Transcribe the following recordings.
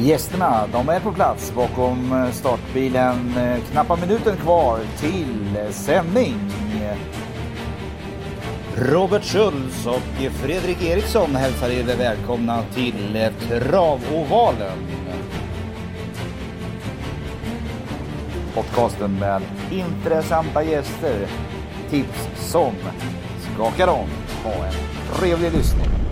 Gästerna de är på plats bakom eh, startbilen. Eh, knappa minuten kvar till eh, sändning. Robert Schultz och Fredrik Eriksson hälsar er välkomna till Travovalen. Podcasten med intressanta gäster, tips som skakar om. Ha en trevlig lyssning.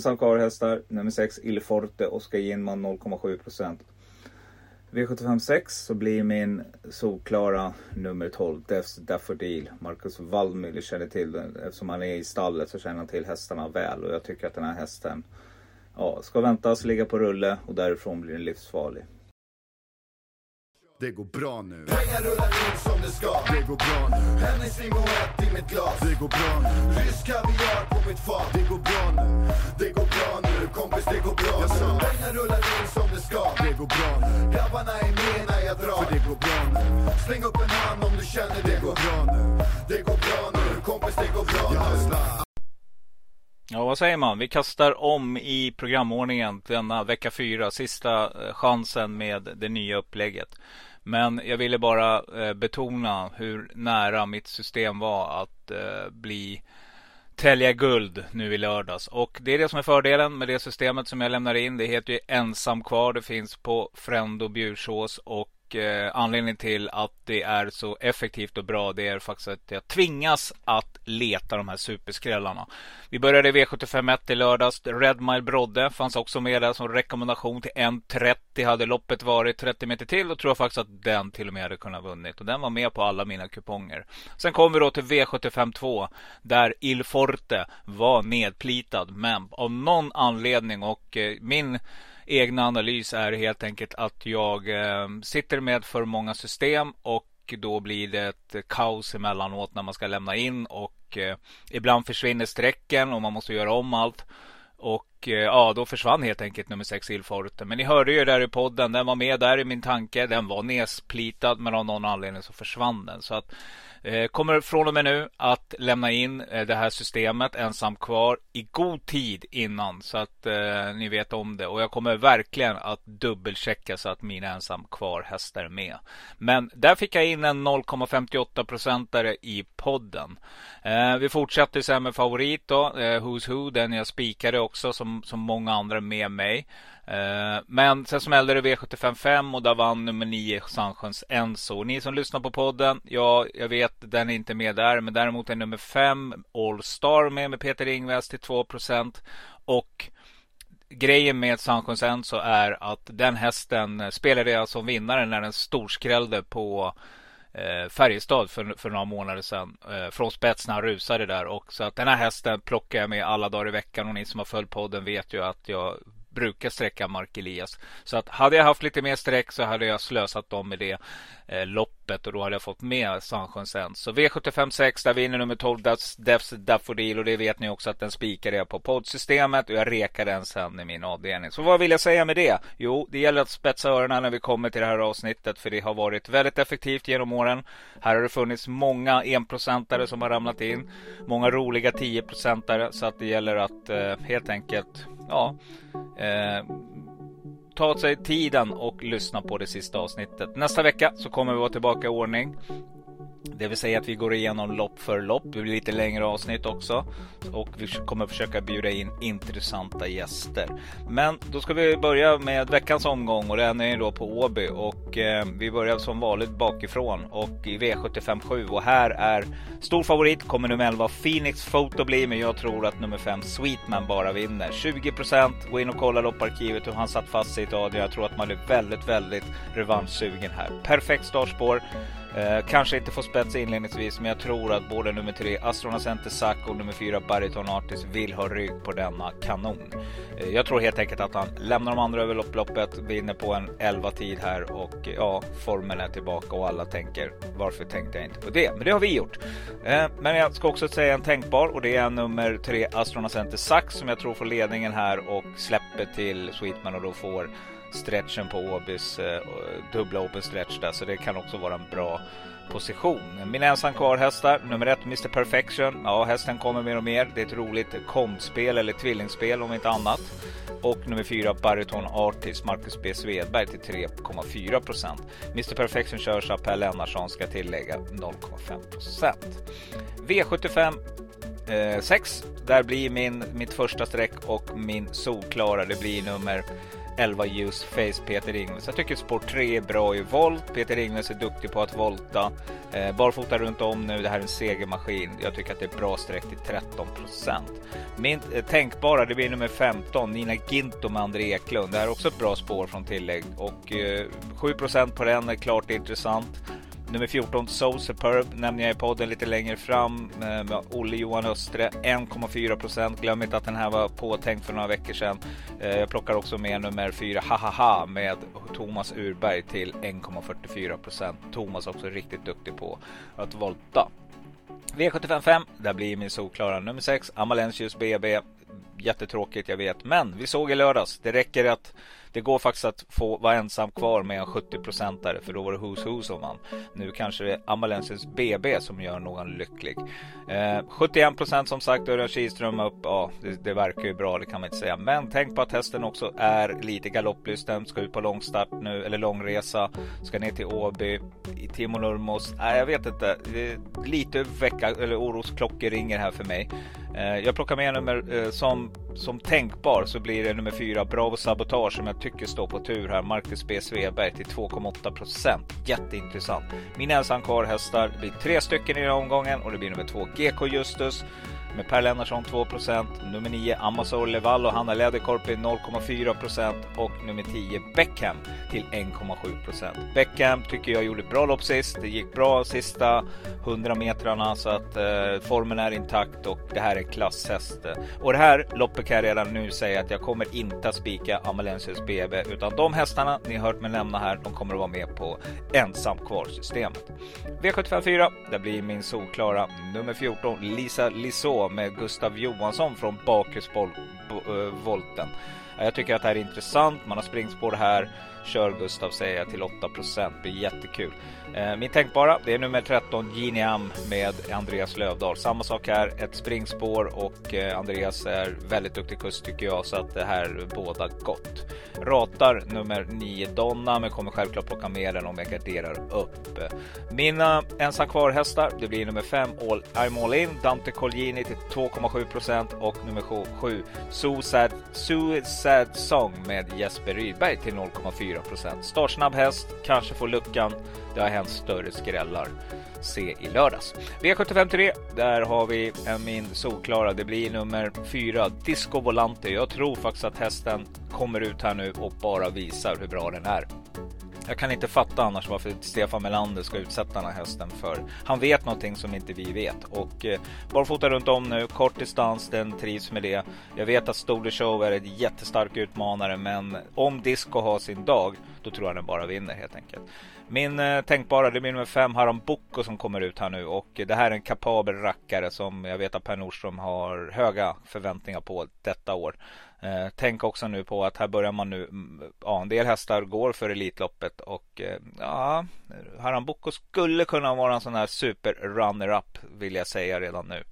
Ensam kvar hästar, nummer 6 Il Forte, Oskar Ginman 0,7% V75 6 så blir min solklara nummer 12 Defs Daffodil. Marcus Wallmüller känner till den. Eftersom han är i stallet så känner han till hästarna väl. Och jag tycker att den här hästen ja, ska väntas ligga på rulle och därifrån blir den livsfarlig. Det går bra nu. Pengar rullar in som det ska. Det går bra nu. Hennessy Moët i mitt glas. Det går bra nu. Rysk kaviar på mitt fat. Det går bra nu. Det går bra nu, kompis det går bra Jag sa. nu. Pengar rullar in som det ska. Det går bra nu. Grabbarna är med när jag drar. För det går bra nu. Släng upp en hand om du känner det Det går bra nu. Det går bra nu, kompis det går bra Jag nu. hustlar. Ja, vad säger man? Vi kastar om i programordningen denna vecka fyra, sista eh, chansen med det nya upplägget. Men jag ville bara eh, betona hur nära mitt system var att eh, bli tälja guld nu i lördags. Och det är det som är fördelen med det systemet som jag lämnar in. Det heter ju ensam kvar. Det finns på Frendo Bjursås och eh, anledningen till att det är så effektivt och bra det är faktiskt att jag tvingas att leta de här superskrällarna. Vi började i V751 i lördags. Red Mile Brodde fanns också med där som rekommendation till 1.30 hade loppet varit 30 meter till och tror jag faktiskt att den till och med hade kunnat vunnit och den var med på alla mina kuponger. Sen kom vi då till V75 2 där Il Forte var nedplitad men av någon anledning och eh, min egna analys är helt enkelt att jag eh, sitter med för många system och då blir det ett kaos emellanåt när man ska lämna in och eh, ibland försvinner strecken och man måste göra om allt. Och eh, ja, då försvann helt enkelt nummer 6 Ilforte. Men ni hörde ju där i podden, den var med där i min tanke. Den var nedsplitad men av någon anledning så försvann den. Så att Eh, kommer från och med nu att lämna in eh, det här systemet ensam kvar i god tid innan så att eh, ni vet om det. Och jag kommer verkligen att dubbelchecka så att mina ensam kvar hästar är med. Men där fick jag in en 0,58 procentare i podden. Vi fortsätter sen med favorit då, Who's Who, den jag spikade också som, som många andra med mig. Men sen smällde det V755 och där vann nummer 9 Sandsjöns Enzo. Ni som lyssnar på podden, ja, jag vet den är inte med där, men däremot är nummer 5 All Star med med Peter Ingves till 2% och grejen med Sandsjöns Enzo är att den hästen spelade jag som vinnare när den storskrällde på eh, Färjestad för, för några månader sedan. Eh, från spets när han rusade där. Och så att den här hästen plockar jag med alla dagar i veckan. Och ni som har följt podden vet ju att jag brukar sträcka Mark Elias. Så att hade jag haft lite mer streck så hade jag slösat dem med det Eh, loppet och då hade jag fått med Sandsjön sen. Så V75 6 där vinner nummer 12 Defs Daffodil och det vet ni också att den spikade jag på poddsystemet och jag rekar den sen i min avdelning. Så vad vill jag säga med det? Jo, det gäller att spetsa öronen när vi kommer till det här avsnittet för det har varit väldigt effektivt genom åren. Här har det funnits många enprocentare som har ramlat in. Många roliga 10-procentare så att det gäller att eh, helt enkelt ja, eh, ta sig tiden och lyssna på det sista avsnittet. Nästa vecka så kommer vi vara tillbaka i ordning. Det vill säga att vi går igenom lopp för lopp. Det blir lite längre avsnitt också. Och vi kommer försöka bjuda in intressanta gäster. Men då ska vi börja med veckans omgång och den är då på Åby. Och eh, vi börjar som vanligt bakifrån och i V75 7. Och här är stor favorit kommer nummer 11 Phoenix Photo bli. Men jag tror att nummer 5 Sweetman bara vinner. 20% Gå in och kolla lopparkivet hur han satt fast sig i ett Adrian. Jag tror att man är väldigt, väldigt revanschsugen här. Perfekt startspår. Eh, kanske inte får spets inledningsvis men jag tror att både nummer 3 Astrona Center Sack och nummer 4 Bariton Artis vill ha rygg på denna kanon. Eh, jag tror helt enkelt att han lämnar de andra över lopploppet, vinner på en 11 tid här och ja, formen är tillbaka och alla tänker varför tänkte jag inte på det? Men det har vi gjort. Eh, men jag ska också säga en tänkbar och det är nummer 3 Astrona Center Sack som jag tror får ledningen här och släpper till Sweetman och då får stretchen på Åbys eh, dubbla open stretch där så det kan också vara en bra position. Min ensam kvar hästar, nummer ett Mr Perfection. Ja, hästen kommer mer och mer. Det är ett roligt kompspel eller tvillingspel om inte annat. Och nummer fyra Bariton Artist, Marcus B Svedberg till 3,4 procent. Mr Perfection körs av Per Lennartsson ska tillägga 0,5 procent. V75 eh, 6. Där blir min, mitt första streck och min solklara. Det blir nummer 11 ljus Face Peter Ingves. Jag tycker spår 3 är bra i volt. Peter Ingves är duktig på att volta. Eh, barfota runt om nu. Det här är en segermaskin. Jag tycker att det är bra streck till 13% Min eh, tänkbara, det blir nummer 15 Nina Ginto med André Eklund. Det här är också ett bra spår från tillägg och eh, 7% på den är klart intressant. Nummer 14, So Superb, nämner jag i podden lite längre fram eh, med Olle Johan Östre. 1,4 procent. Glöm inte att den här var påtänkt för några veckor sedan. Eh, jag plockar också med nummer 4, Hahaha, med Thomas Urberg till 1,44 procent. Thomas också riktigt duktig på att volta. V755, där blir min solklara nummer 6, Amalensius BB. Jättetråkigt, jag vet. Men vi såg i lördags. Det räcker att det går faktiskt att få vara ensam kvar med en 70-procentare för då var det Who's Who som vann. Nu kanske det är Amalensius BB som gör någon lycklig. Eh, 71 procent som sagt, Örjan Kihlström upp. Ja, det, det, verkar ju bra, det kan man inte säga. Men tänk på att hästen också är lite galopplysten. Ska ut på långstart nu, eller långresa. Ska ner till Åby, i Timo Nurmos. Nej, jag vet inte. Lite vecka, eller orosklockor ringer här för mig. Eh, jag plockar med nummer eh, som, som tänkbar så blir det nummer fyra Bravo Sabotage som jag tycker står på tur här. Marcus B Sveberg till 2,8 procent. Jätteintressant. Mina ensam kvar hästar. Det blir tre stycken i den här omgången och det blir nummer två GK Justus med Per Lennartsson 2% Nummer 9 Amazon Leval och Hanna Läderkorpi 0,4% och nummer 10 Beckham till 1,7% Beckham tycker jag gjorde bra lopp sist. Det gick bra sista 100 metrarna så att eh, formen är intakt och det här är klasshäst. Och det här loppet kan jag redan nu säga att jag kommer inte att spika Amalensius BB utan de hästarna ni hört mig nämna här, de kommer att vara med på ensam kvar systemet. V754, där blir min solklara nummer 14 Lisa med Gustav Johansson från Bakhusvolten. Eh, jag tycker att det här är intressant. Man har springspår här. Kör Gustav säger jag till 8 Det blir jättekul. Eh, min tänkbara, det är nummer 13 Giniam med Andreas Lövdahl. Samma sak här, ett springspår och eh, Andreas är väldigt duktig kust tycker jag så att det här båda gott. Ratar nummer 9 Donna men kommer självklart plocka med den om jag garderar upp. Mina ensam kvar hästar, det blir nummer 5 all, I'm All In, Dante Colgjini till 2,7 procent och nummer 7 Suicide, Suicide Song med Jesper Rydberg till 0,4 Startsnabb häst, kanske får luckan. Det har hänt större skrällar. Se i lördags. V753, där har vi en min solklara. Det blir nummer 4, Disco Volante. Jag tror faktiskt att hästen kommer ut här nu och bara visar hur bra den är. Jag kan inte fatta annars varför Stefan Melander ska utsätta den här hästen för. Han vet någonting som inte vi vet och eh, barfota runt om nu, kort distans, den trivs med det. Jag vet att Stoler Show är en jättestark utmanare, men om Disco har sin dag, då tror jag den bara vinner helt enkelt. Min eh, tänkbara, det blir nummer fem, Haram Boko som kommer ut här nu och eh, det här är en kapabel rackare som jag vet att Per Nordström har höga förväntningar på detta år. Eh, tänk också nu på att här börjar man nu, mm, ja en del hästar går för Elitloppet och eh, ja, Haram Boko skulle kunna vara en sån här super runner-up vill jag säga redan nu.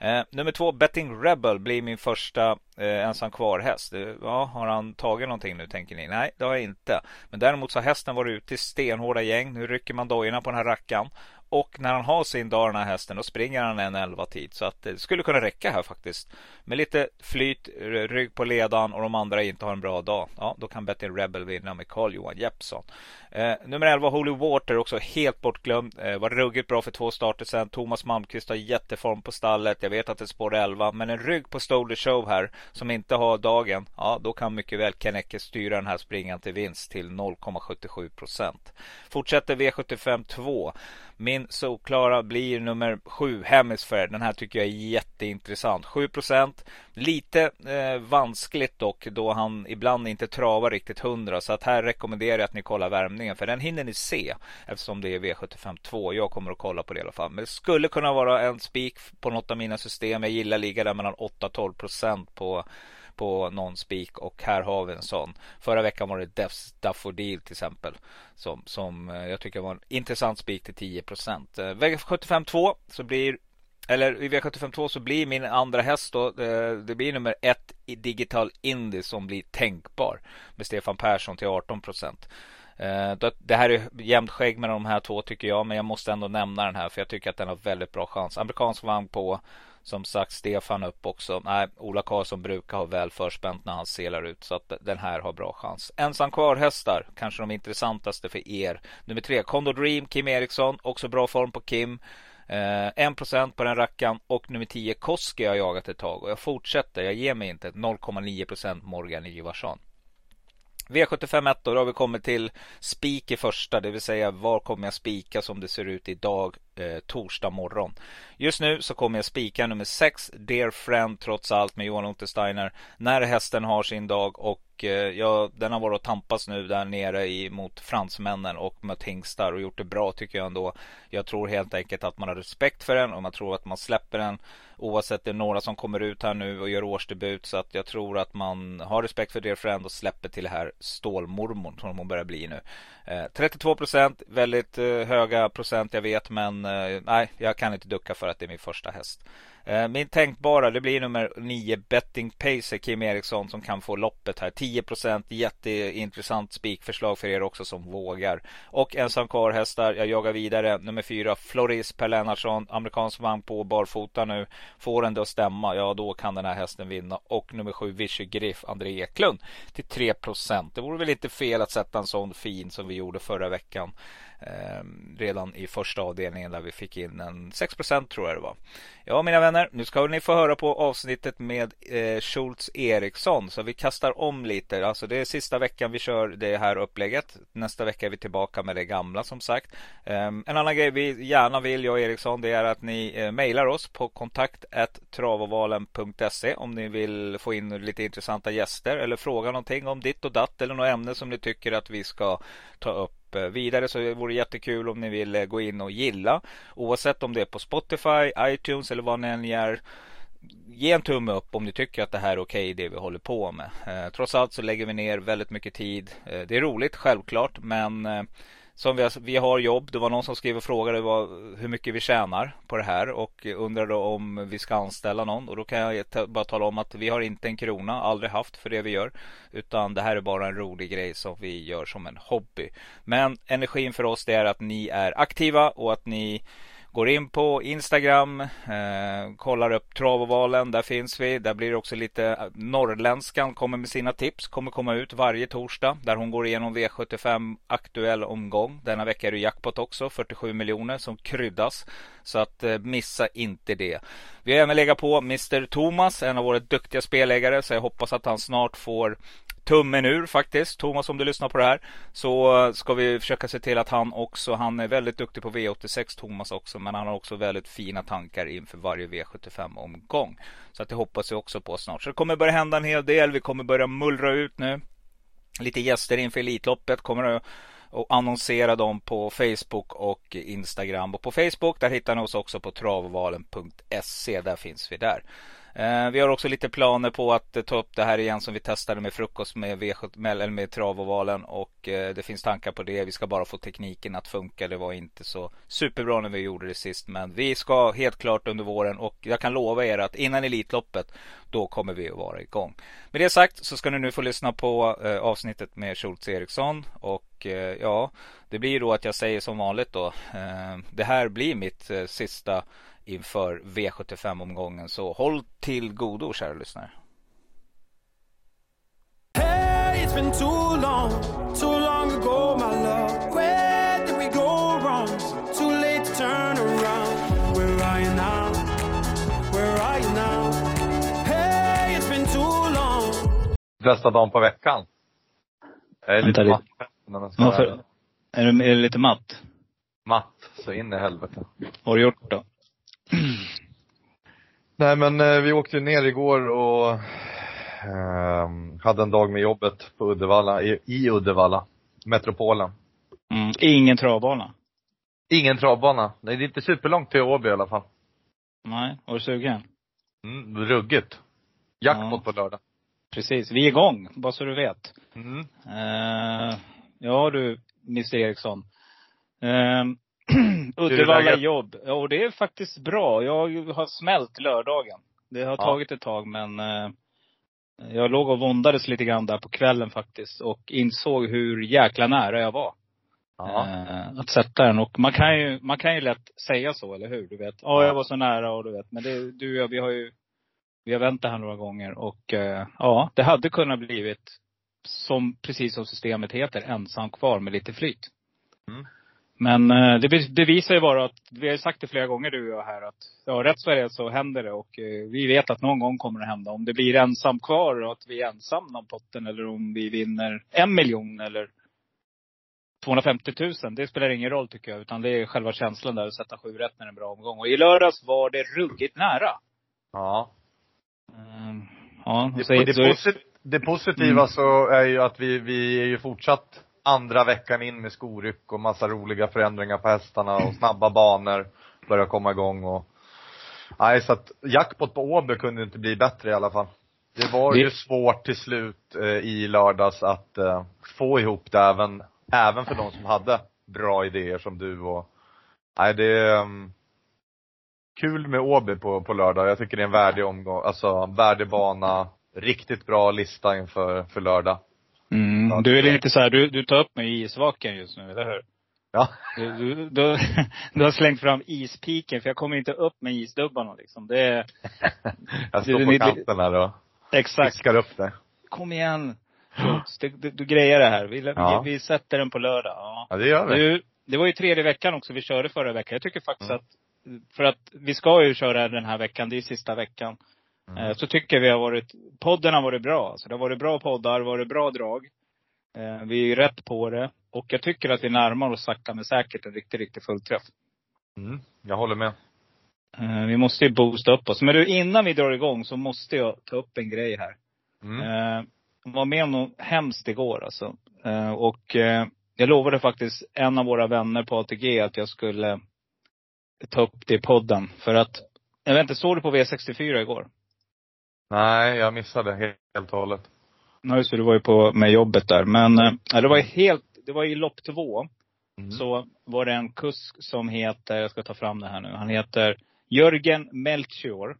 Eh, nummer två, Betting Rebel blir min första eh, ensam kvar häst. Eh, ja, har han tagit någonting nu tänker ni? Nej, det har jag inte. Men däremot så har hästen varit ute i stenhårda gäng. Nu rycker man dojorna på den här rackan och när han har sin dag den här hästen då springer han en 11 tid. Så att det skulle kunna räcka här faktiskt. Med lite flyt, rygg på ledan och de andra inte har en bra dag. Ja, då kan Betting Rebel vinna med Carl Johan Jeppsson. Eh, nummer 11 Holy Water också helt bortglömd. Eh, var ruggigt bra för två starter sen. Thomas Malmqvist har jätteform på stallet. Jag vet att det är spår 11 men en rygg på Stolder Show här som inte har dagen. Ja, då kan mycket väl Kenneke styra den här springan till vinst till 0,77 procent. Fortsätter V75 2. Min solklara blir nummer 7 Hemisphere. Den här tycker jag är jätteintressant. 7% Lite eh, vanskligt dock då han ibland inte travar riktigt 100. Så att här rekommenderar jag att ni kollar värmningen. För den hinner ni se eftersom det är V75 2. Jag kommer att kolla på det i alla fall. Men det skulle kunna vara en spik på något av mina system. Jag gillar ligga där mellan 8-12 på på någon spik och här har vi en sån. Förra veckan var det Defs Daffodil till exempel. Som, som eh, jag tycker var en intressant spik till 10 procent. Eh, V75 2 så blir eller i V75 2 så blir min andra häst då, eh, det blir nummer ett i Digital Indy som blir tänkbar med Stefan Persson till 18 procent. Eh, det här är jämnt skägg med de här två tycker jag, men jag måste ändå nämna den här för jag tycker att den har väldigt bra chans. Amerikansk vagn på som sagt Stefan upp också. Nej, Ola Karlsson brukar ha väl förspänt när han selar ut så att den här har bra chans. Ensam kvar hästar, kanske de intressantaste för er. Nummer tre, Condor Dream, Kim Eriksson, också bra form på Kim. Eh, 1% på den rackan och nummer 10 Koski har jag jagat ett tag och jag fortsätter. Jag ger mig inte 0,9% Morgan Ivarsson. V75 1 då, då har vi kommit till spik i första, det vill säga var kommer jag spika som det ser ut idag eh, torsdag morgon. Just nu så kommer jag spika nummer 6, Dear Friend trots allt med Johan Untersteiner. När hästen har sin dag och eh, ja, den har varit och tampas nu där nere i, mot fransmännen och mött hingstar och gjort det bra tycker jag ändå. Jag tror helt enkelt att man har respekt för den och man tror att man släpper den oavsett det är några som kommer ut här nu och gör årsdebut så att jag tror att man har respekt för Dear Friend och släpper till det här stålmormon som hon börjar bli nu. Eh, 32 procent, väldigt eh, höga procent jag vet men eh, nej, jag kan inte ducka för att det är min första häst. Eh, min tänkbara det blir nummer 9 Betting Pacer Kim Eriksson som kan få loppet här. 10% jätteintressant spikförslag för er också som vågar. Och ensam kvar hästar. Jag jagar vidare. Nummer 4 Floris Per Lennartsson. Amerikansk vagn på barfota nu. Får den det att stämma. Ja då kan den här hästen vinna. Och nummer 7 Vichy Griff André Eklund till 3%. Det vore väl inte fel att sätta en sån fin som vi gjorde förra veckan. Ehm, redan i första avdelningen där vi fick in en 6% tror jag det var. Ja mina vänner, nu ska ni få höra på avsnittet med eh, Schultz Eriksson. Så vi kastar om lite. Alltså det är sista veckan vi kör det här upplägget. Nästa vecka är vi tillbaka med det gamla som sagt. Eh, en annan grej vi gärna vill, jag och Eriksson, det är att ni eh, mejlar oss på kontakt travavalen.se om ni vill få in lite intressanta gäster eller fråga någonting om ditt och datt eller något ämne som ni tycker att vi ska ta upp Eh, vidare så vore det jättekul om ni vill eh, gå in och gilla. Oavsett om det är på Spotify, iTunes eller vad ni än gör. Ge en tumme upp om ni tycker att det här är okej det vi håller på med. Eh, trots allt så lägger vi ner väldigt mycket tid. Eh, det är roligt självklart men som vi har, vi har jobb. Det var någon som skrev och frågade vad, hur mycket vi tjänar på det här och undrade om vi ska anställa någon. Och då kan jag bara tala om att vi har inte en krona, aldrig haft för det vi gör. Utan det här är bara en rolig grej som vi gör som en hobby. Men energin för oss det är att ni är aktiva och att ni Går in på Instagram, eh, kollar upp Travovalen, där finns vi. Där blir det också lite eh, Norrländskan kommer med sina tips. Kommer komma ut varje torsdag där hon går igenom V75 aktuell omgång. Denna vecka är det jackpot också, 47 miljoner som kryddas. Så att eh, missa inte det. Vi har även legat på Mr Thomas, en av våra duktiga spelägare. Så jag hoppas att han snart får tummen ur faktiskt. Thomas om du lyssnar på det här. Så eh, ska vi försöka se till att han också, han är väldigt duktig på V86 Thomas också. Men han har också väldigt fina tankar inför varje V75 omgång. Så att det hoppas jag också på snart. Så det kommer börja hända en hel del. Vi kommer börja mullra ut nu. Lite gäster inför Elitloppet. Kommer att och annonsera dem på Facebook och Instagram. Och på Facebook där hittar ni oss också på travvalen.se. Där finns vi där. Eh, vi har också lite planer på att eh, ta upp det här igen som vi testade med frukost med, V7, med, med travovalen och eh, det finns tankar på det. Vi ska bara få tekniken att funka. Det var inte så superbra när vi gjorde det sist men vi ska helt klart under våren och jag kan lova er att innan Elitloppet då kommer vi att vara igång. Med det sagt så ska ni nu få lyssna på eh, avsnittet med Schultz Eriksson och eh, ja, det blir då att jag säger som vanligt då. Eh, det här blir mitt eh, sista inför V75-omgången. Så håll till godo kära lyssnare. Hey, it's been too long, too long ago, my love. Where did we go wrong? Too late to turn around. Where are you now? Where are you now? Hey, it's been too long. Bästa dagen på veckan. Jag är lite matt. Varför? Är du, är du lite matt? Matt, så in i helvete. Vad har du gjort då? Nej men eh, vi åkte ner igår och ehm, hade en dag med jobbet på Uddevalla, i, i Uddevalla. Metropolen. Mm. Ingen travbana? Ingen travbana. Nej, det är inte superlångt till Åby i alla fall. Nej, var du sugen? Mm, ruggigt. Jackpot Ja. på lördag. Precis, vi är igång, bara så du vet. Mm. Uh, ja du, Mr Eriksson. Uh, Uddevalla jobb. Och det är faktiskt bra. Jag har smält lördagen. Det har Ja. tagit ett tag men eh, jag låg och våndades lite grann där på kvällen faktiskt och insåg hur jäkla nära jag var. Ja. Eh, att sätta den. Och man kan ju, man kan ju lätt säga så, eller hur? Du vet, ja jag var så nära och du vet. Men det, du och jag, vi har ju, vi har vänt det här några gånger och eh, ja, det hade kunnat blivit som, precis som systemet heter, ensam kvar med lite flyt. Mm. Men eh, det be- bevisar ju bara att, vi har ju sagt det flera gånger du och jag här att, ja rätt så är det så händer det och eh, vi vet att någon gång kommer det hända. Om det blir ensam kvar och att vi är ensamma om potten eller om vi vinner en miljon eller 250 000, det spelar ingen roll tycker jag. Utan det är själva känslan där att sätta sju rätt när det är en bra omgång. Och i lördags var det ruggigt nära. Ja. Mm, ja, Det, så, det, posit- det positiva Mm. så är ju att vi, vi är ju fortsatt andra veckan in med skoryck och massa roliga förändringar på hästarna och snabba banor börjar komma igång och Nej, så att jackpot på Åby kunde inte bli bättre i alla fall. Det var Det- ju svårt till slut eh, i lördags att eh, få ihop det även, även för de som hade bra idéer som du och Nej, det är um, kul med Åby på, på lördag. Jag tycker det är en värdig omgång, alltså värdig bana, riktigt bra lista inför för lördag. Mm, du är lite så här, du, du tar upp mig i isvaken just nu, eller hur? Ja. Du, du, du, du har slängt fram ispiken, för jag kommer inte upp med isdubbarna liksom. Det är, Jag står på kanten här och exakt. fiskar upp det. Kom igen. Du, du, du grejer det här. Vi, Ja. vi, vi sätter den på lördag. Ja. Ja, det gör vi. Det var ju tredje veckan också vi körde förra veckan. Jag tycker faktiskt Mm. att, för att vi ska ju köra den här veckan, det är sista veckan. Mm. Eh, Så tycker vi har varit, podden har varit bra. Så det har varit bra poddar, varit bra drag. Eh, Vi är rätt på det. Och jag tycker att vi närmar oss sakta men säkert en riktig, riktig fullträff. Mm, jag håller med. Eh, Vi måste ju boosta upp oss. Men du, innan vi drar igång så måste jag ta upp en grej här. Mm. Eh, jag var med om något hemskt igår alltså. Eh, och eh, jag lovade faktiskt en av våra vänner på ATG att jag skulle ta upp det i podden. För att, jag vet inte, såg du på V64 igår? Nej, jag missade helt och hållet. Ja just det, du var ju på med jobbet där. Men eh, det var ju helt, det var i lopp två. Mm. Så var det en kusk som heter, jag ska ta fram det här nu. Han heter Jörgen Melchior.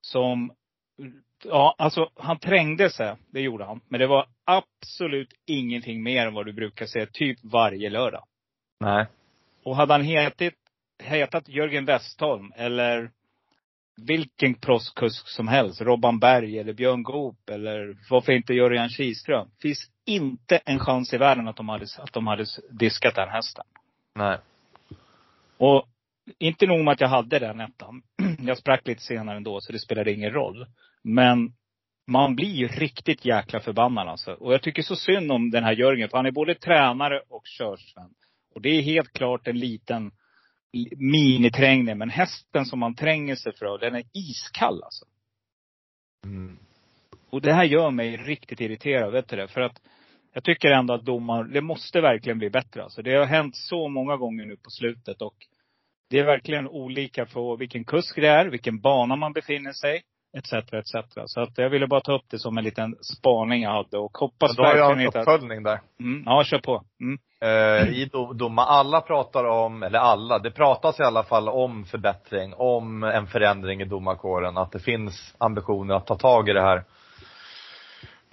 Som, ja alltså han trängde sig, det gjorde han. Men det var absolut ingenting mer än vad du brukar se typ varje lördag. Nej. Och hade han hetit, hetat Jörgen Westholm eller vilken proffskusk som helst, Robban Berg eller Björn Goop eller varför inte Jörgen Kihlström. Finns inte en chans i världen att de hade, att de hade diskat den hästen. Nej. Och inte nog med att jag hade den ettan. Jag sprack lite senare ändå, så det spelade ingen roll. Men man blir ju riktigt jäkla förbannad alltså. Och jag tycker så synd om den här Jörgen, för han är både tränare och körsvän. Och det är helt klart en liten miniträngning. Men hästen som man tränger sig för, den är iskall alltså. Mm. Och det här gör mig riktigt irriterad, vet du det? För att jag tycker ändå att domaren, det måste verkligen bli bättre alltså. Det har hänt så många gånger nu på slutet och Det är verkligen olika på vilken kusk det är, vilken bana man befinner sig, etc. etc. Så att jag ville bara ta upp det som en liten spaning jag hade och hoppas Då har jag verkligen en inte att... uppföljning där. Mm, ja, kör på. Mm. Eh, I do- domar, alla pratar om, eller alla, det pratas i alla fall om förbättring, om en förändring i domarkåren, att det finns ambitioner att ta tag i det här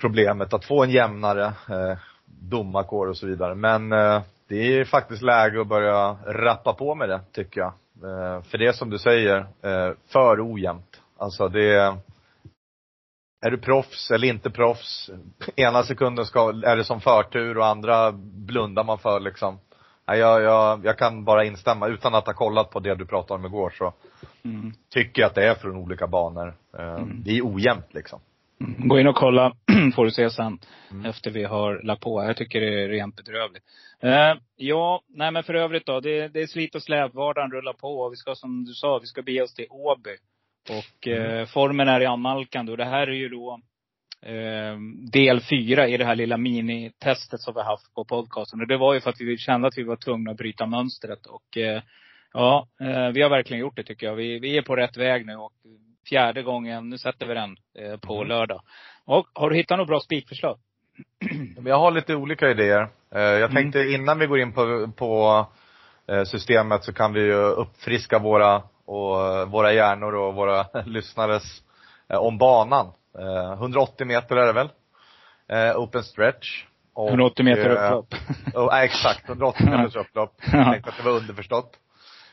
problemet, att få en jämnare eh, domarkår och så vidare. Men eh, det är faktiskt läge att börja rappa på med det, tycker jag. För det är som du säger, för ojämnt. Alltså det är du proffs eller inte proffs? Ena sekunden ska, är det som förtur och andra blundar man för liksom. Jag, jag, jag kan bara instämma, utan att ha kollat på det du pratade om igår så Mm. tycker jag att det är från olika banor. Eh, Det är ojämnt liksom. Mm. Gå in och kolla, får du se sen. Mm. Efter vi har lagt på. Jag tycker det är rent bedrövligt. Eh, ja, nej men för övrigt då. Det, det är slit och släp. Vardagen rullar på. Vi ska som du sa, vi ska bege oss till Åby. Och eh, formen är i annalkande. Och det här är ju då eh, del fyra i det här lilla minitestet som vi haft på podcasten. Och det var ju för att vi kände att vi var tvungna att bryta mönstret. Och eh, ja, eh, vi har verkligen gjort det tycker jag. Vi, vi är på rätt väg nu. Och fjärde gången, nu sätter vi den eh, på lördag. Och har du hittat något bra spikförslag? Jag har lite olika idéer. Eh, Jag Mm. tänkte innan vi går in på, på systemet så kan vi ju uppfriska våra, och eh, våra hjärnor och våra lyssnares eh, om banan. Eh, 180 meter är det väl? Eh, Open stretch. Och, 180 meter eh, upplopp. och, ja, exakt, 180 meters upplopp. Jag tänkte att det var underförstått.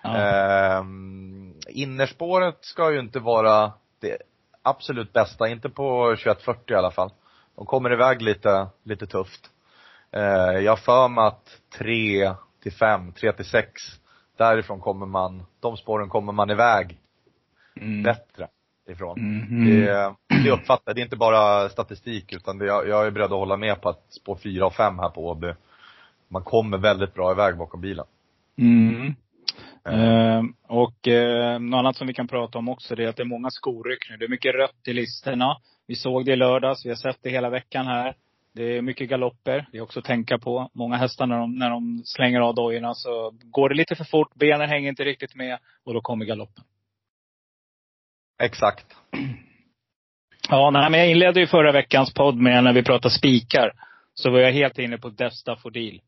Ja. Ehm, innerspåret ska ju inte vara det absolut bästa, inte på 21.40 i alla fall. De kommer iväg lite, lite tufft. Eh, jag för mig att 3 till 5, 3 till 6, därifrån kommer man, de spåren kommer man iväg Mm. bättre ifrån. Mhm. Det, det uppfattar det är inte bara statistik utan det, jag, jag är beredd att hålla med på att spår 4 och 5 här på Åby, man kommer väldigt bra iväg bakom bilen. Mm. Eh, och eh, något annat som vi kan prata om också det är att det är många skoryck nu. Det är mycket rött i listorna. Vi såg det i lördags. Vi har sett det hela veckan här. Det är mycket galopper. Det är också att tänka på. Många hästar när de, när de slänger av dojorna så går det lite för fort. Benen hänger inte riktigt med. Och då kommer galoppen. Exakt. Ja, nej, men jag inledde ju förra veckans podd med när vi pratade spikar. Så var jag helt inne på Desta Fordil.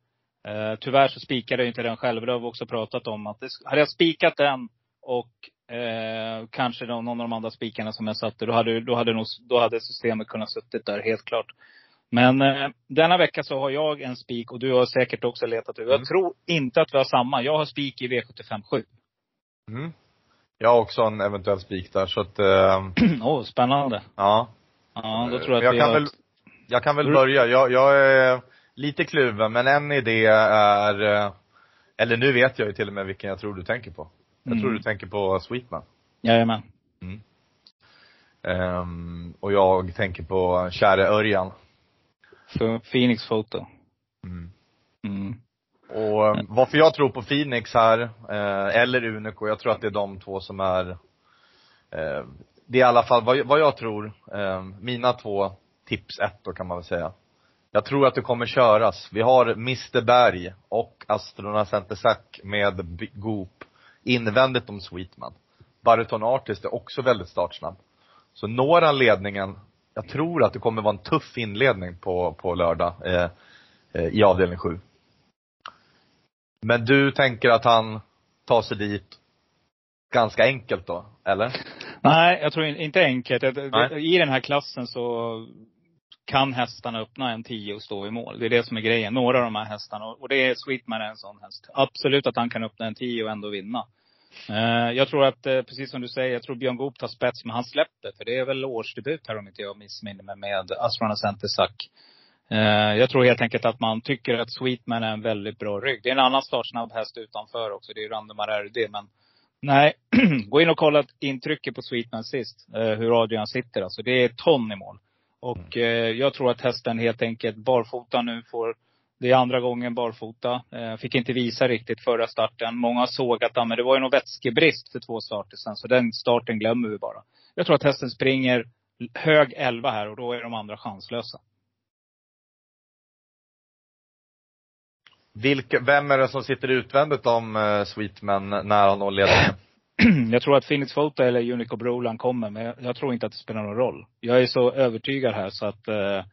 Eh, tyvärr så spikade jag inte den själv. Det har vi också pratat om. Att det, hade jag spikat den och eh, kanske någon, någon av de andra spikarna som jag satte, då hade, då hade, nog, då hade systemet kunnat suttit där helt klart. Men eh, denna vecka så har jag en spik och du har säkert också letat ut. Jag Mm. tror inte att vi har samma. Jag har spik i V75 7. Mm. Jag har också en eventuell spik där så att, ehm, Åh, spännande. ja. Ja, då tror jag att jag vi kan har... väl, jag kan väl Mm. börja. Jag, jag är lite kluven men en idé är, eh, eller nu vet jag ju till och med vilken jag tror du tänker på. Jag Mm. tror du tänker på Sweetman. Jajamän. Ehm, och jag tänker på käre Örjan. För Phoenix Photo. Mm. Mm. Och eh, varför jag tror på Phoenix här, eh, eller Unico, jag tror att det är de två som är eh, Det är i alla fall vad, vad jag tror, eh, mina två tips ett då kan man väl säga. Jag tror att det kommer köras. Vi har Mr Berg och Astrona Centersack med B- Goop invändigt om Sweetman. Bariton Artist är också väldigt startsnabb. Så når han ledningen, jag tror att det kommer vara en tuff inledning på, på lördag eh, eh, i avdelning 7. Men du tänker att han tar sig dit ganska enkelt då, eller? Nej, jag tror in- inte enkelt. Nej. I den här klassen så kan hästarna öppna en 10 och stå i mål. Det är det som är grejen. Några av de här hästarna. Och det är Sweetman är en sån häst. Absolut att han kan öppna en 10 och ändå vinna. Eh, Jag tror att, eh, precis som du säger, jag tror Björn Goop tar spets, men han släpper. För det är väl årsdebut här om inte jag missminner mig med Asrana Center Sack. Eh, Jag tror helt enkelt att man tycker att Sweetman är en väldigt bra rygg. Det är en annan startsnabb häst utanför också. Det är Randemar RD. Men nej, gå in och kolla intrycket på Sweetman sist. Hur Adrian sitter. Alltså det är ton i mål. Och eh, jag tror att hästen helt enkelt barfota nu får det är andra gången barfota. Eh, fick inte visa riktigt förra starten. Många sågat han, men det var ju någon vätskebrist för två starter sen. Så den starten glömmer vi bara. Jag tror att hästen springer hög 11 här och då är de andra chanslösa. Vilka, vem är det som sitter utvändigt om uh, Sweetman när han når ledningen? jag tror att Phoenix Photo eller Unico Brolan kommer, men jag, jag, tror inte att det spelar någon roll. Jag är så övertygad här så att, eh,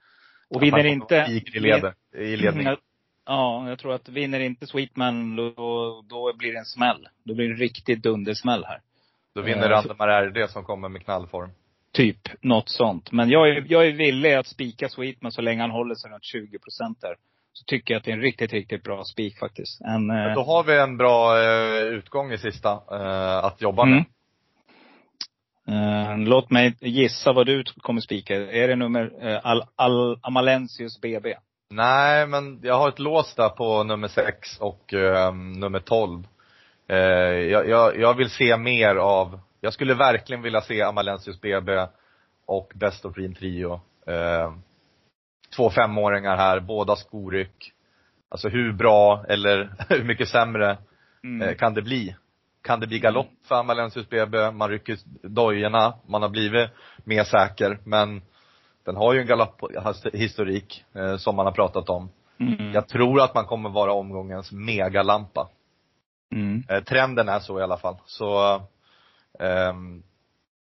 och vinner inte. i, leder, i ledning. Jag, ja, jag tror att vinner inte Sweetman, då, då blir det en smäll. Då blir det en riktig dundersmäll här. Då vinner Eh, Randemar RD som kommer med knallform. Typ, något sånt. Men jag är, jag är villig att spika Sweetman så länge han håller sig runt 20 procent där. Så tycker jag att det är en riktigt, riktigt bra spik faktiskt. En, eh, då har vi en bra eh, utgång i sista eh, att jobba med. Eh, låt mig gissa vad du kommer spika. Är det nummer eh, Al, Al, Amalensius BB? Nej, men jag har ett lås där på nummer 6 och eh, nummer 12. Eh, jag, jag, jag vill se mer av, jag skulle verkligen vilja se Amalensius BB och Best of Green Trio. Eh, två femåringar här, båda skoryck. Alltså hur bra eller hur mycket sämre Mm. kan det bli? Kan det bli galopp för Amalensius BB? Man rycker dojorna, man har blivit mer säker, men den har ju en galopphistorik eh, som man har pratat om. Mm. Jag tror att man kommer vara omgångens megalampa. Mm. Eh, trenden är så i alla fall. Så, ehm,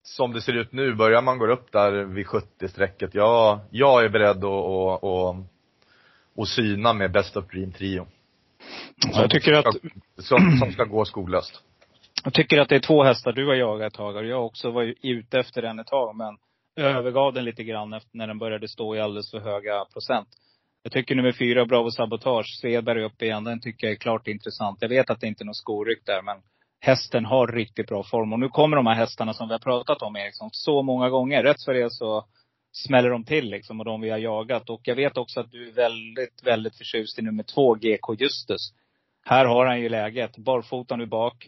som det ser ut nu, börjar man gå upp där vid 70-strecket, ja, jag är beredd att, att, att, att syna med Best of Dream Trio. Ja, jag tycker att, Som, som ska gå skoglöst jag tycker att det är två hästar du har jagat ett tag jag också var ju ute efter den ett tag men övergav den lite grann efter när den började stå i alldeles för höga procent. Jag tycker nummer fyra, Bravo Sabotage, Svedberg upp igen, den tycker jag är klart intressant. Jag vet att det inte är något skoryck där men hästen har riktigt bra form. Och nu kommer de här hästarna som vi har pratat om Eriksson, så många gånger. Rätt för det så smäller de till liksom och de vi har jagat. Och jag vet också att du är väldigt, väldigt förtjust i nummer två, GK Justus. Här har han ju läget. Barfota nu bak.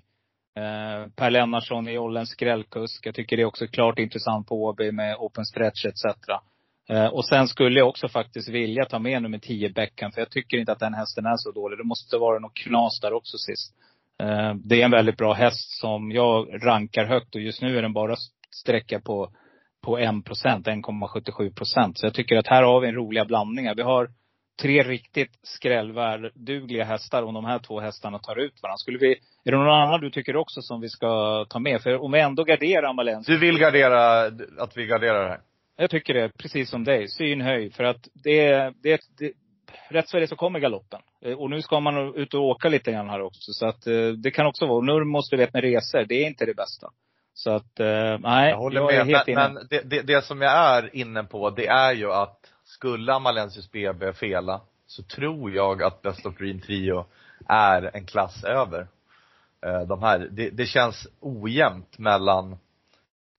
Eh, per Lennartsson i Ollens skrällkusk. Jag tycker det är också klart intressant på Åby med open stretch etc. Eh, och sen skulle jag också faktiskt vilja ta med nummer 10 Beckham. För jag tycker inte att den hästen är så dålig. Det måste vara något knas där också sist. Eh, det är en väldigt bra häst som jag rankar högt och just nu är den bara sträcka på, på 1 procent, 1,77 procent. Så jag tycker att här har vi en roliga blandningar. Vi har tre riktigt skrällvärdugliga hästar om de här två hästarna tar ut varandra. Skulle vi, är det någon annan du tycker också som vi ska ta med? För om vi ändå garderar Amalens. Du vill gardera, att vi garderar det här? Jag tycker det, precis som dig. Synhöj. För att det, det, det rätt så är det så kommer galoppen. Eh, Och nu ska man ut och åka lite grann här också. Så att eh, det kan också vara, nu måste du vet med resor, det är inte det bästa. Så att, eh, nej. Jag håller är med. Men, men det, det, det som jag är inne på, det är ju att skulle Amalensius BB fela, så tror jag att Best of Green Trio är en klass över eh, de här. Det, det känns ojämnt mellan,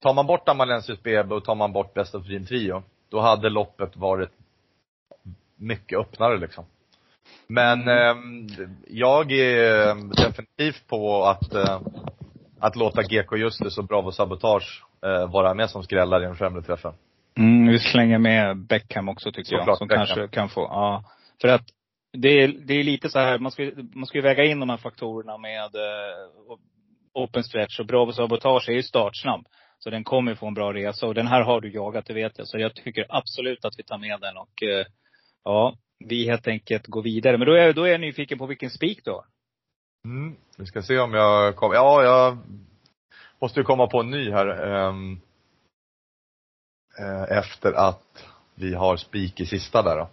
tar man bort Amalensius BB och tar man bort Best of Green Trio, då hade loppet varit mycket öppnare liksom. Men ehm, jag är ehm, definitivt på att, eh, att låta GK Justus och Bravo Sabotage eh, vara med som skrällar i den främre träffen. Mm, vi slänger med Beckham också tycker Såklart, jag. Som Beckham. kanske kan få, ja. För att det är, det är lite så här, man ska, man ska ju väga in de här faktorerna med eh, open stretch och Bravo Sabotage är ju startsnabb. Så den kommer ju få en bra resa och den här har du jagat, det vet jag. Så jag tycker absolut att vi tar med den och eh, ja, vi helt enkelt går vidare. Men då är, då är jag nyfiken på vilken spik du har. Mm. Vi ska se om jag kommer, ja jag måste ju komma på en ny här. eh, efter att vi har spik i sista där då.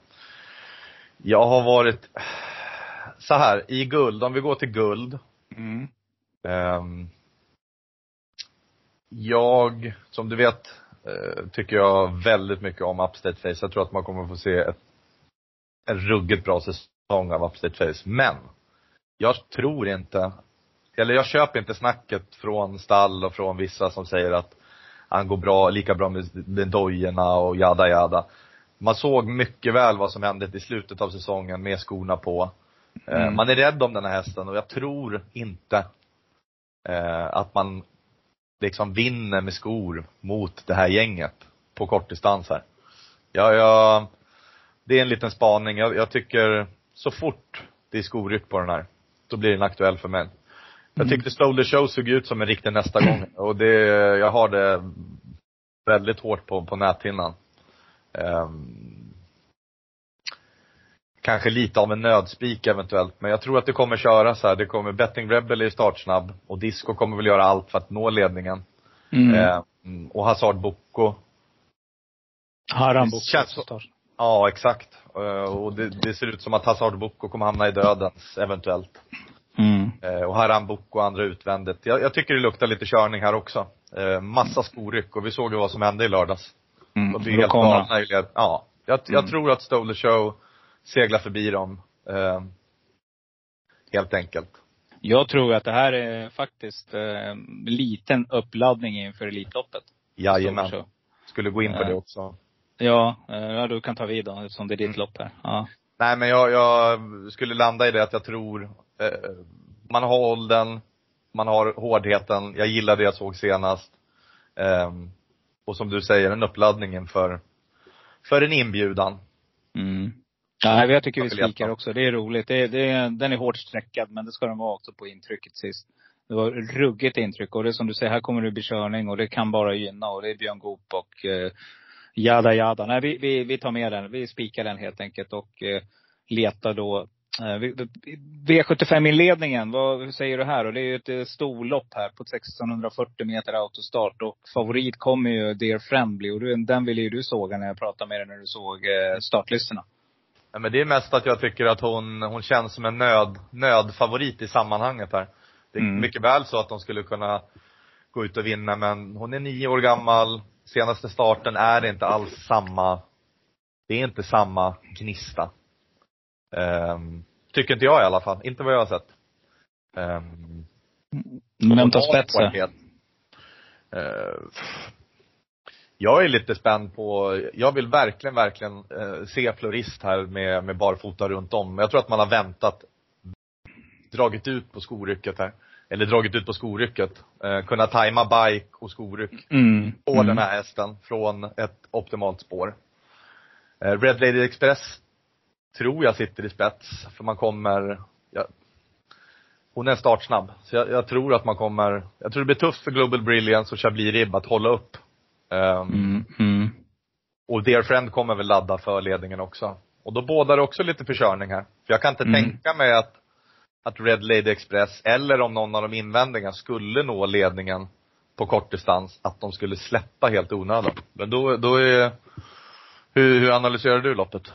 Jag har varit, så här, i guld, om vi går till guld. Mm. Ehm, jag, som du vet, eh, tycker jag väldigt mycket om Upstate Face. Jag tror att man kommer få se ett, en ruggigt bra säsong av Upstate Face. Men, jag tror inte, eller jag köper inte snacket från stall och från vissa som säger att han går bra, lika bra med, med dojorna och jada jada. Man såg mycket väl vad som hände i slutet av säsongen med skorna på. Eh, Mm. Man är rädd om den här hästen och jag tror inte eh, att man liksom vinner med skor mot det här gänget på kortdistans här. Ja, jag, det är en liten spaning. Jag, jag tycker så fort det är skoryck på den här, då blir den aktuell för mig. Jag Mm. tyckte Stole Show såg ut som en riktig nästa gång och det, jag har det väldigt hårt på, på näthinnan. Ehm, kanske lite av en nödspik eventuellt. Men jag tror att det kommer köras här. Det kommer, Betting Rebel är startsnabb och Disco kommer väl göra allt för att nå ledningen. Mm. Mm, och Hazard Boko, Haram känns så- ja exakt. Eh, och det, det ser ut som att Hazard Boko kommer hamna i dödens eventuellt. Mm. Eh, och Haram Boko och andra utvändigt. Jag, jag tycker det luktar lite körning här också. Eh, massa skoryck och vi såg ju vad som hände i lördags. Mm. De blir helt galna. Ja. Jag, jag Mm. tror att Stole Show seglar förbi dem. Eh, helt enkelt. Jag tror att det här är faktiskt eh, liten uppladdning inför Elitloppet. Jajamän. Skulle gå in på Eh. det också. Ja, eh, ja, du kan ta vid då eftersom det är Mm. ditt lopp här. Ja. Nej men jag, jag skulle landa i det att jag tror, eh, man har åldern, man har hårdheten, jag gillar det jag såg senast. Ehm, och som du säger, en uppladdning inför, för en inbjudan. Mm. Nej, jag tycker vi spikar också. Det är roligt. Det, det, den är hårt sträckad, men det ska den vara också på intrycket sist. Det var ruggigt intryck och det är som du säger, här kommer det bli körning och det kan bara gynna och det är Björn Goop och eh, jada jada. Nej, vi, vi, vi tar med den. Vi spikar den helt enkelt och eh, letar då eh, V75-inledningen, vad säger du här? Och det är ju ett eh, storlopp här på 1640 meter autostart och favorit kommer ju Dear Friend bli och du- den ville ju du såga när jag pratade med dig när du såg eh, startlistorna. Ja, men det är mest att jag tycker att hon, hon känns som en nöd, nödfavorit i sammanhanget här. Det är Mm. mycket väl så att de skulle kunna gå ut och vinna, men hon är nio år gammal. Senaste starten är inte alls samma, det är inte samma gnista. Ehm, tycker inte jag i alla fall. Inte vad jag har sett. Um, vem tar spets här? Eh, jag är lite spänd på, jag vill verkligen, verkligen eh, se Florist här med, med barfota runt om. Jag tror att man har väntat, dragit ut på skorycket här. Eller dragit ut på skorycket. Eh, kunna tajma bike och skoryck Mm. på mm. den här hästen från ett optimalt spår. Eh, Red Lady Express tror jag sitter i spets, för man kommer, ja, hon är startsnabb. Så jag, jag tror att man kommer, jag tror det blir tufft för Global Brilliance och Chablis Rib att hålla upp. Ehm, Mm. Mm. Och Dear Friend kommer väl ladda för ledningen också. Och då bådar det också lite förkörning här. För jag kan inte Mm. tänka mig att, att Red Lady Express, eller om någon av de invändiga skulle nå ledningen på kortdistans, att de skulle släppa helt onödan. Men då, då är, hur, hur analyserar du loppet?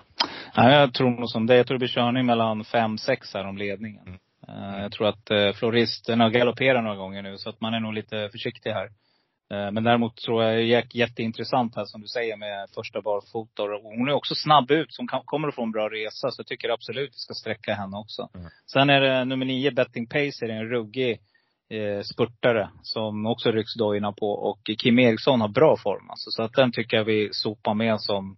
Ja, jag tror nog som det. Jag tror det blir körning mellan 5-6 här om ledningen. Mm. Eh, Jag tror att floristen har galopperat några gånger nu, så att man är nog lite försiktig här. Eh, Men däremot tror jag det är jätteintressant här som du säger med första barfota. Hon är också snabb ut, som kan, kommer att få en bra resa. Så jag tycker absolut vi ska sträcka henne också. Mm. Sen är det nummer nio, Betting Pacer, en ruggig eh, spurtare som också rycks dojorna på. Och Kim Eriksson har bra form alltså. Så att den tycker jag vi sopar med som,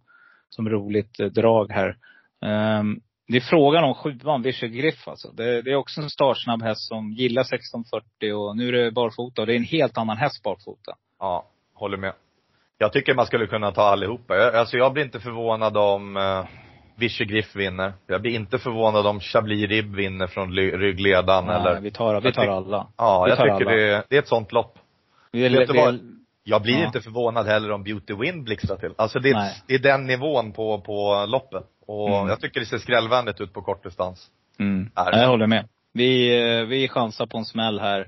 som roligt eh, drag här. Ehm, det är frågan om sjuan, Vischer Griff alltså. Det, det är också en startsnabb häst som gillar 1640 och nu är det barfota. Och det är en helt annan häst barfota. Ja, håller med. Jag tycker man skulle kunna ta allihopa. Jag, alltså jag blir inte förvånad om uh, Vischer Griff vinner. Jag blir inte förvånad om Chablis Rib vinner från ryggledan Nej, eller vi tar, vi tar alla. Ja, vi jag tycker alla. det det är ett sånt lopp. Vi, vi? Jag blir Ja. inte förvånad heller om Beauty Win blixtrar till. Alltså det är, det är den nivån på, på loppet. Och Mm. jag tycker det ser skrällvänligt ut på kortdistans. Mm. Ja, Jag håller med. Vi, eh, vi chansar på en smäll här.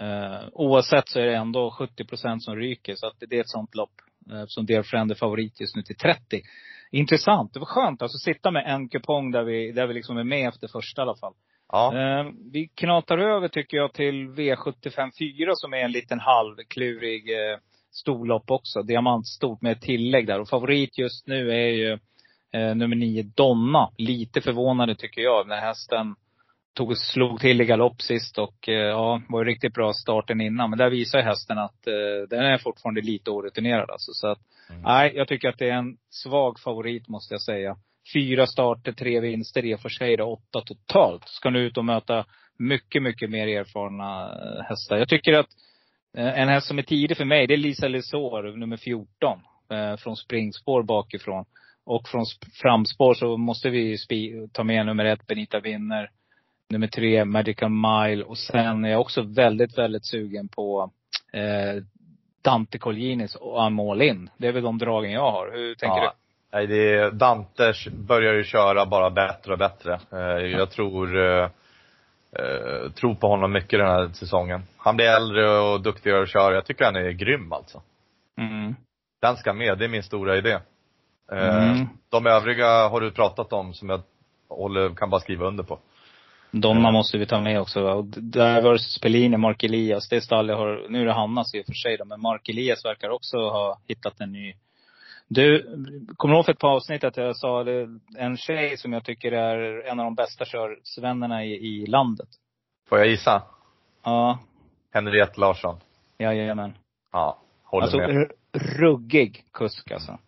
Eh, oavsett så är det ändå 70 procent som ryker. Så att det är ett sånt lopp. Eh, som Dear Friend är favorit just nu till 30. Intressant. Det var skönt alltså sitta med en kupong där vi, där vi liksom är med efter första i alla fall. Ja. Eh, vi knatar över tycker jag till V75 4 som är en liten halvklurig eh, storlopp också. Diamantstort med tillägg där. Och favorit just nu är ju eh, nummer 9 Donna. Lite förvånande tycker jag. Den här hästen tog slog till i galopp sist och eh, ja, var ju riktigt bra starten innan. Men där visar hästen att eh, den är fortfarande lite orutinerad alltså. Så att, Mm. nej, jag tycker att det är en svag favorit måste jag säga. Fyra starter, tre vinster, i och för sig då åtta totalt. Ska nu ut och möta mycket, mycket mer erfarna eh, hästar. Jag tycker att en häst som är tidig för mig, det är Lisa Lesor, nummer 14. Eh, från springspår bakifrån. Och från sp- framspår så måste vi ta med nummer ett, Benita Winner. Nummer tre, Magical Mile. Och sen är jag också väldigt, väldigt sugen på eh, Dante Colginis och I'm All In. Det är väl de dragen jag har. Hur tänker ja. Nej, det är, Dante börjar ju köra bara bättre och bättre. Eh, Jag tror, eh, tror på honom mycket den här säsongen. Han blir äldre och duktigare att köra. Jag tycker han är grym alltså. Mm. Den ska med, det är min stora idé. Eh, Mm. De övriga har du pratat om som jag håller, kan bara skriva under på. Donna måste vi ta med också. Och där versus Spelini, Mark Elias. Det stallet har, nu är det Hannas i och för sig då, men Mark Elias verkar också ha hittat en ny. Du, kommer du ihåg för ett par avsnitt att jag sa en tjej som jag tycker är en av de bästa körsvennarna i, i landet? Får jag gissa? Ja, Henriette Larsson. jajamän. Ja, håller Alltså med. ruggig kusk alltså.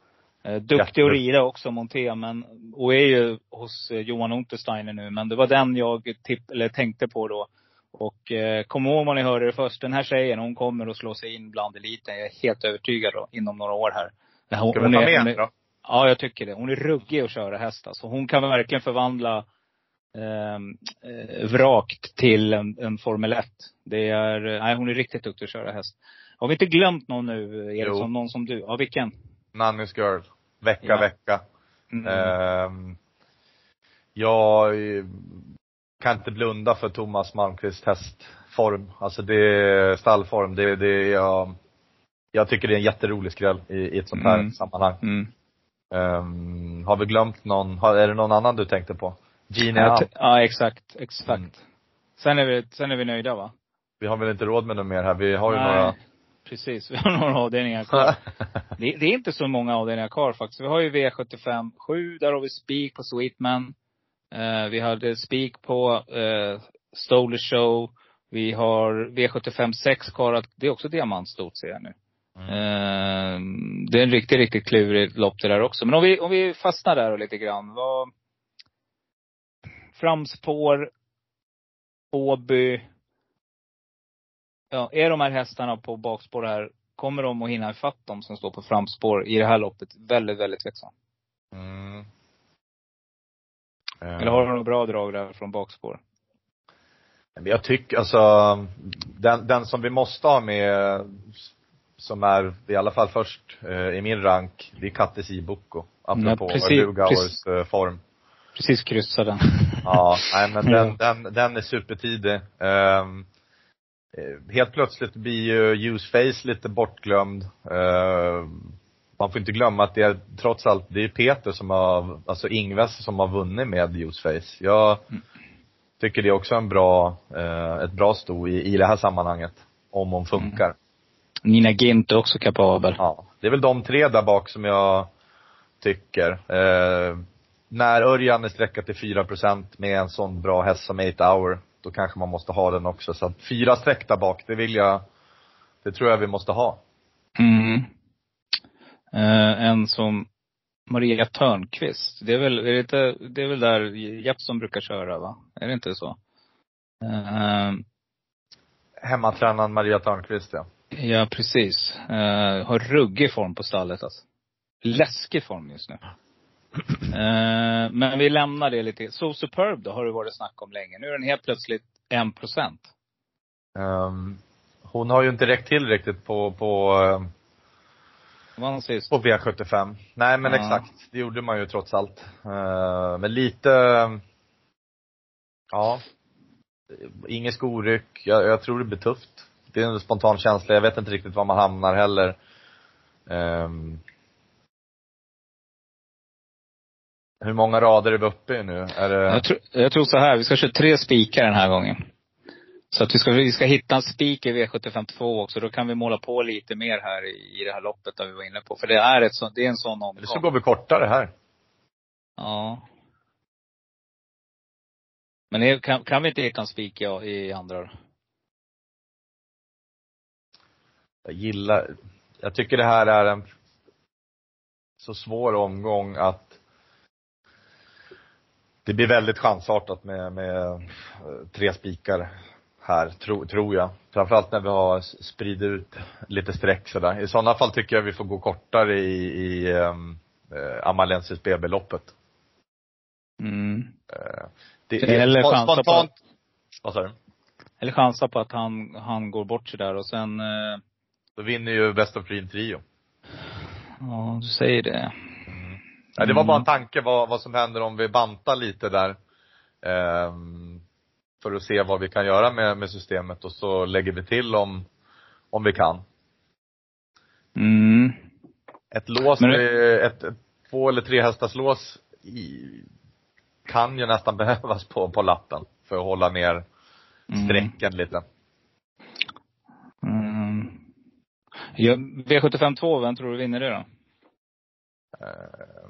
Eh, duktig att rida också, Monté, men, och är ju hos eh, Johan Untersteiner nu. Men det var den jag tipp, eller tänkte på då. Och eh, kom ihåg vad ni hörde det först. Den här tjejen, hon kommer att slå sig in bland eliten. Jag är helt övertygad då, inom några år här. Här- Ska hon vi ta med hon henne då? Ja, jag tycker det. Hon är ruggig att köra häst alltså. Hon kan verkligen förvandla ehm, eh, vrak till en, en Formel 1. Det är, eh, nej hon är riktigt duktig att köra häst. Har vi inte glömt någon nu, Eriksson? Jo. Någon som du? Ja, vilken? Nanny's Girl. Vecka, Ja. vecka. Mm. Ehm, jag eh, kan inte blunda för Thomas Malmqvists hästform. Alltså det är stallform. Det, det är, jag, jag tycker det är en jätterolig skräll i, i ett sånt här Mm. sammanhang. Mm. Ehm, har vi glömt någon? Har, är det någon annan du tänkte på? Gene Ja, ja, exakt. Exakt. Mm. Sen, är vi, sen är vi nöjda va? Vi har väl inte råd med något mer här. Vi har ju Nej, några Precis, vi har några avdelningar kvar. det, det är inte så många avdelningar kvar faktiskt. Vi har ju V75 7, där har vi spik på Sweetman. Eh, vi hade spik på eh, Stoler Show. Vi har V75 6 kvar. Det är också diamantstort ser jag nu. Eh, det är en riktigt, riktigt klurig lopp det där också. Men om vi, om vi fastnar där och lite grann. Vad, framspår, Åby. Ja, är de här hästarna på bakspår här, kommer de att hinna ifatt dem som står på framspår i det här loppet? Väldigt, väldigt tveksamt. Mm. Eller har de några bra drag där från bakspår? Jag tycker, alltså, den, den som vi måste ha med, som är i alla fall först eh, i min rank, det är Kattis Iboko. Apropå Ja, precis, eh, form. Precis kryssa den. Ja, nej men den, den, den är supertidig. Ehm, eh, helt plötsligt blir ju Useface lite bortglömd. Ehm, man får inte glömma att det är trots allt, det är Peter som har, alltså Ingves som har vunnit med Useface. Jag tycker det är också en bra, eh, ett bra sto i, i det här sammanhanget. Om hon funkar. Nina Gint är också kapabel. Ja. Det är väl de tre där bak som jag tycker. Eh, när Örjan är sträckad till 4 med en sån bra häst som 8 hour, då kanske man måste ha den också. Så att fyra streck där bak, det vill jag, det tror jag vi måste ha. Mm. Eh, en som Maria Törnqvist. Det är väl, är det, inte, det är väl där Jeppsson brukar köra va? Är det inte så? Eh, Hemmatränaren Maria Törnqvist ja. Ja, precis. Eh, har ruggig form på stallet alltså. Läskig form just nu. Eh, men vi lämnar det lite. So Superb då har det varit snack om länge. Nu är den helt plötsligt en procent. Ehm, hon har ju inte räckt till riktigt på, på, sist. på V75. Nej men Ja. exakt, det gjorde man ju trots allt. Men lite, ja. Inget skoryck. Jag, jag tror det blir tufft. Det är en spontan känsla. Jag vet inte riktigt var man hamnar heller. Ehm. hur många rader är vi uppe i nu? Är det, Jag, tror, jag tror så här, vi ska köra tre spikar den här gången. Så att vi ska, vi ska hitta en spik i V75 2 också. Då kan vi måla på lite mer här i, i det här loppet där vi var inne på. För det är, ett så, det är en sån eller så omgång. går vi kortare här. Ja. Men det, kan, kan vi inte hitta en spik i, i andra då? Jag gillar, jag tycker det här är en så svår omgång att det blir väldigt chansartat med, med eh, tre spikar här, tro, tror jag. Framförallt när vi har spridit ut lite streck sådär. I sådana fall tycker jag vi får gå kortare i, i um, eh, Amalensis BB-loppet. Mm. Eh, det, Eller på- spontant, vad sa du? Eller chansa på att han, han går bort sig där och sen, eh, Då vinner ju Best of Dream Trio. ja du säger det. Ja, det var bara en Mm. tanke vad, vad som händer om vi bantar lite där. Ehm, för att se vad vi kan göra med, med systemet och så lägger vi till om, om vi kan. Mm. Ett lås, med, ett, ett två eller tre hästars lås i, kan ju nästan behövas på, på lappen för att hålla ner Mm. sträcken lite. Mm. Ja, V75 2, vem tror du vinner det då? Eh,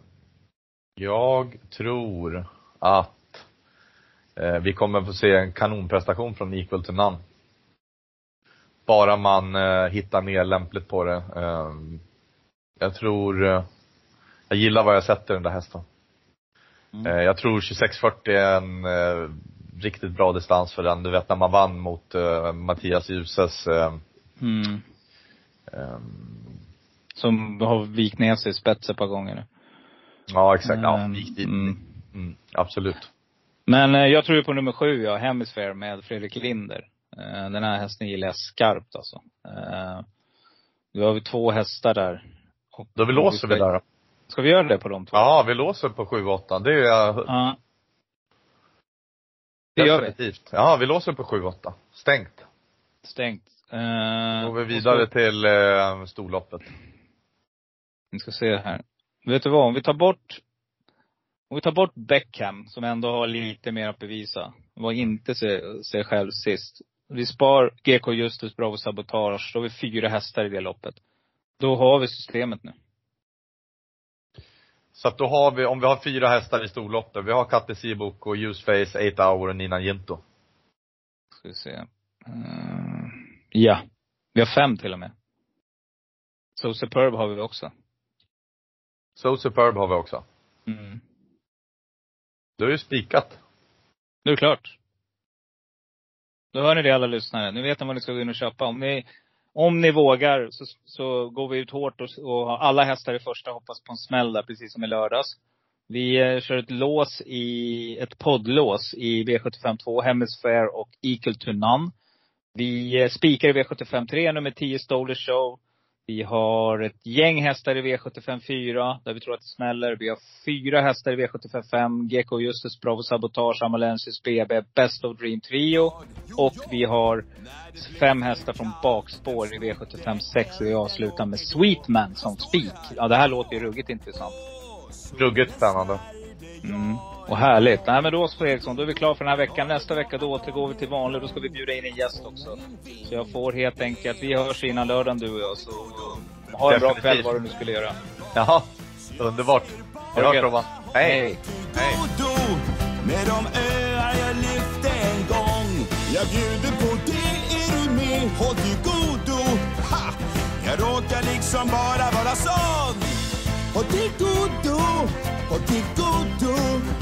Jag tror att eh, vi kommer få se en kanonprestation från Equal to None. Bara man eh, hittar mer lämpligt på det. Jag tror, jag gillar vad jag sätter den där hästen. Mm. Jag tror 2640 är en riktigt bra distans för den. Du vet när man vann mot Mattias Ljuses Mm. Eh, Som har vikt ner sig i spets ett par gånger nu. Ja exakt, ja, Mm. gick dit. Mm. Mm, absolut. Men eh, jag tror på nummer sju, ja, Hemisphere med Fredrik Linder. Eh, den här hästen gillar jag skarpt alltså. Eh, har vi två hästar där. Och, Då vi låser vi där då. Ska vi göra det på de två? Ja, vi låser på 7-8. Det är jag Ja. Det gör vi. definitivt. Ja, vi låser på 7-8. Stängt. Stängt. Eh, Då går vi vidare så- till eh, storloppet. Vi ska se här. Vet du vad? Om vi tar bort om vi tar bort Beckham, som ändå har lite mer att bevisa. Var inte sig, sig själv sist. Vi spar GK Justus, Bravo Sabotage. Då har vi fyra hästar i det loppet. Då har vi systemet nu. Så att då har vi, om vi har fyra hästar i storloppet, vi har Katte Seabok och Useface, 8 Hour och Nina Ginto. Ska vi se. Eh, ja. Vi har fem till och med. So Superb har vi också. So Superb har vi också. Mm. Du har ju spikat. Nu är det klart. Då hör ni det alla lyssnare. Nu vet ni vad ni ska gå in och köpa. Om ni, om ni vågar så, så går vi ut hårt och, och har alla hästar i första hoppas på en smäll där, precis som i lördags. Vi eh, kör ett lås i, ett poddlås i V75 2, Hemisphere och Equal to None. Vi eh, spikar i V75 3, nummer 10 Stoller Show. Vi har ett gäng hästar i V75 4, där vi tror att det smäller. Vi har fyra hästar i V75 5. GK Justus, Bravo Sabotage, Amalensis BB, Best of Dream Trio. Och vi har fem hästar från bakspår i V75 6. Och vi avslutar med Sweetman som spik. Ja, det här låter ju ruggigt intressant. Ruggigt spännande. Mm. Och härligt. Nej men då så Eriksson, då är vi klara för den här veckan. Nästa vecka då återgår vi till vanligt. Då ska vi bjuda in en gäst också. Så jag får helt enkelt, vi hörs innan lördagen du och jag. Så ha en bra kväll vad du nu skulle göra. Jaha, underbart. Vi hörs. Robban. Hej. Hej. Med de öar jag lyfte en gång. Jag bjuder på det, är du med? Håll till godo. Ha! Jag råkar liksom bara vara sån. Håll till godo, håll till godo.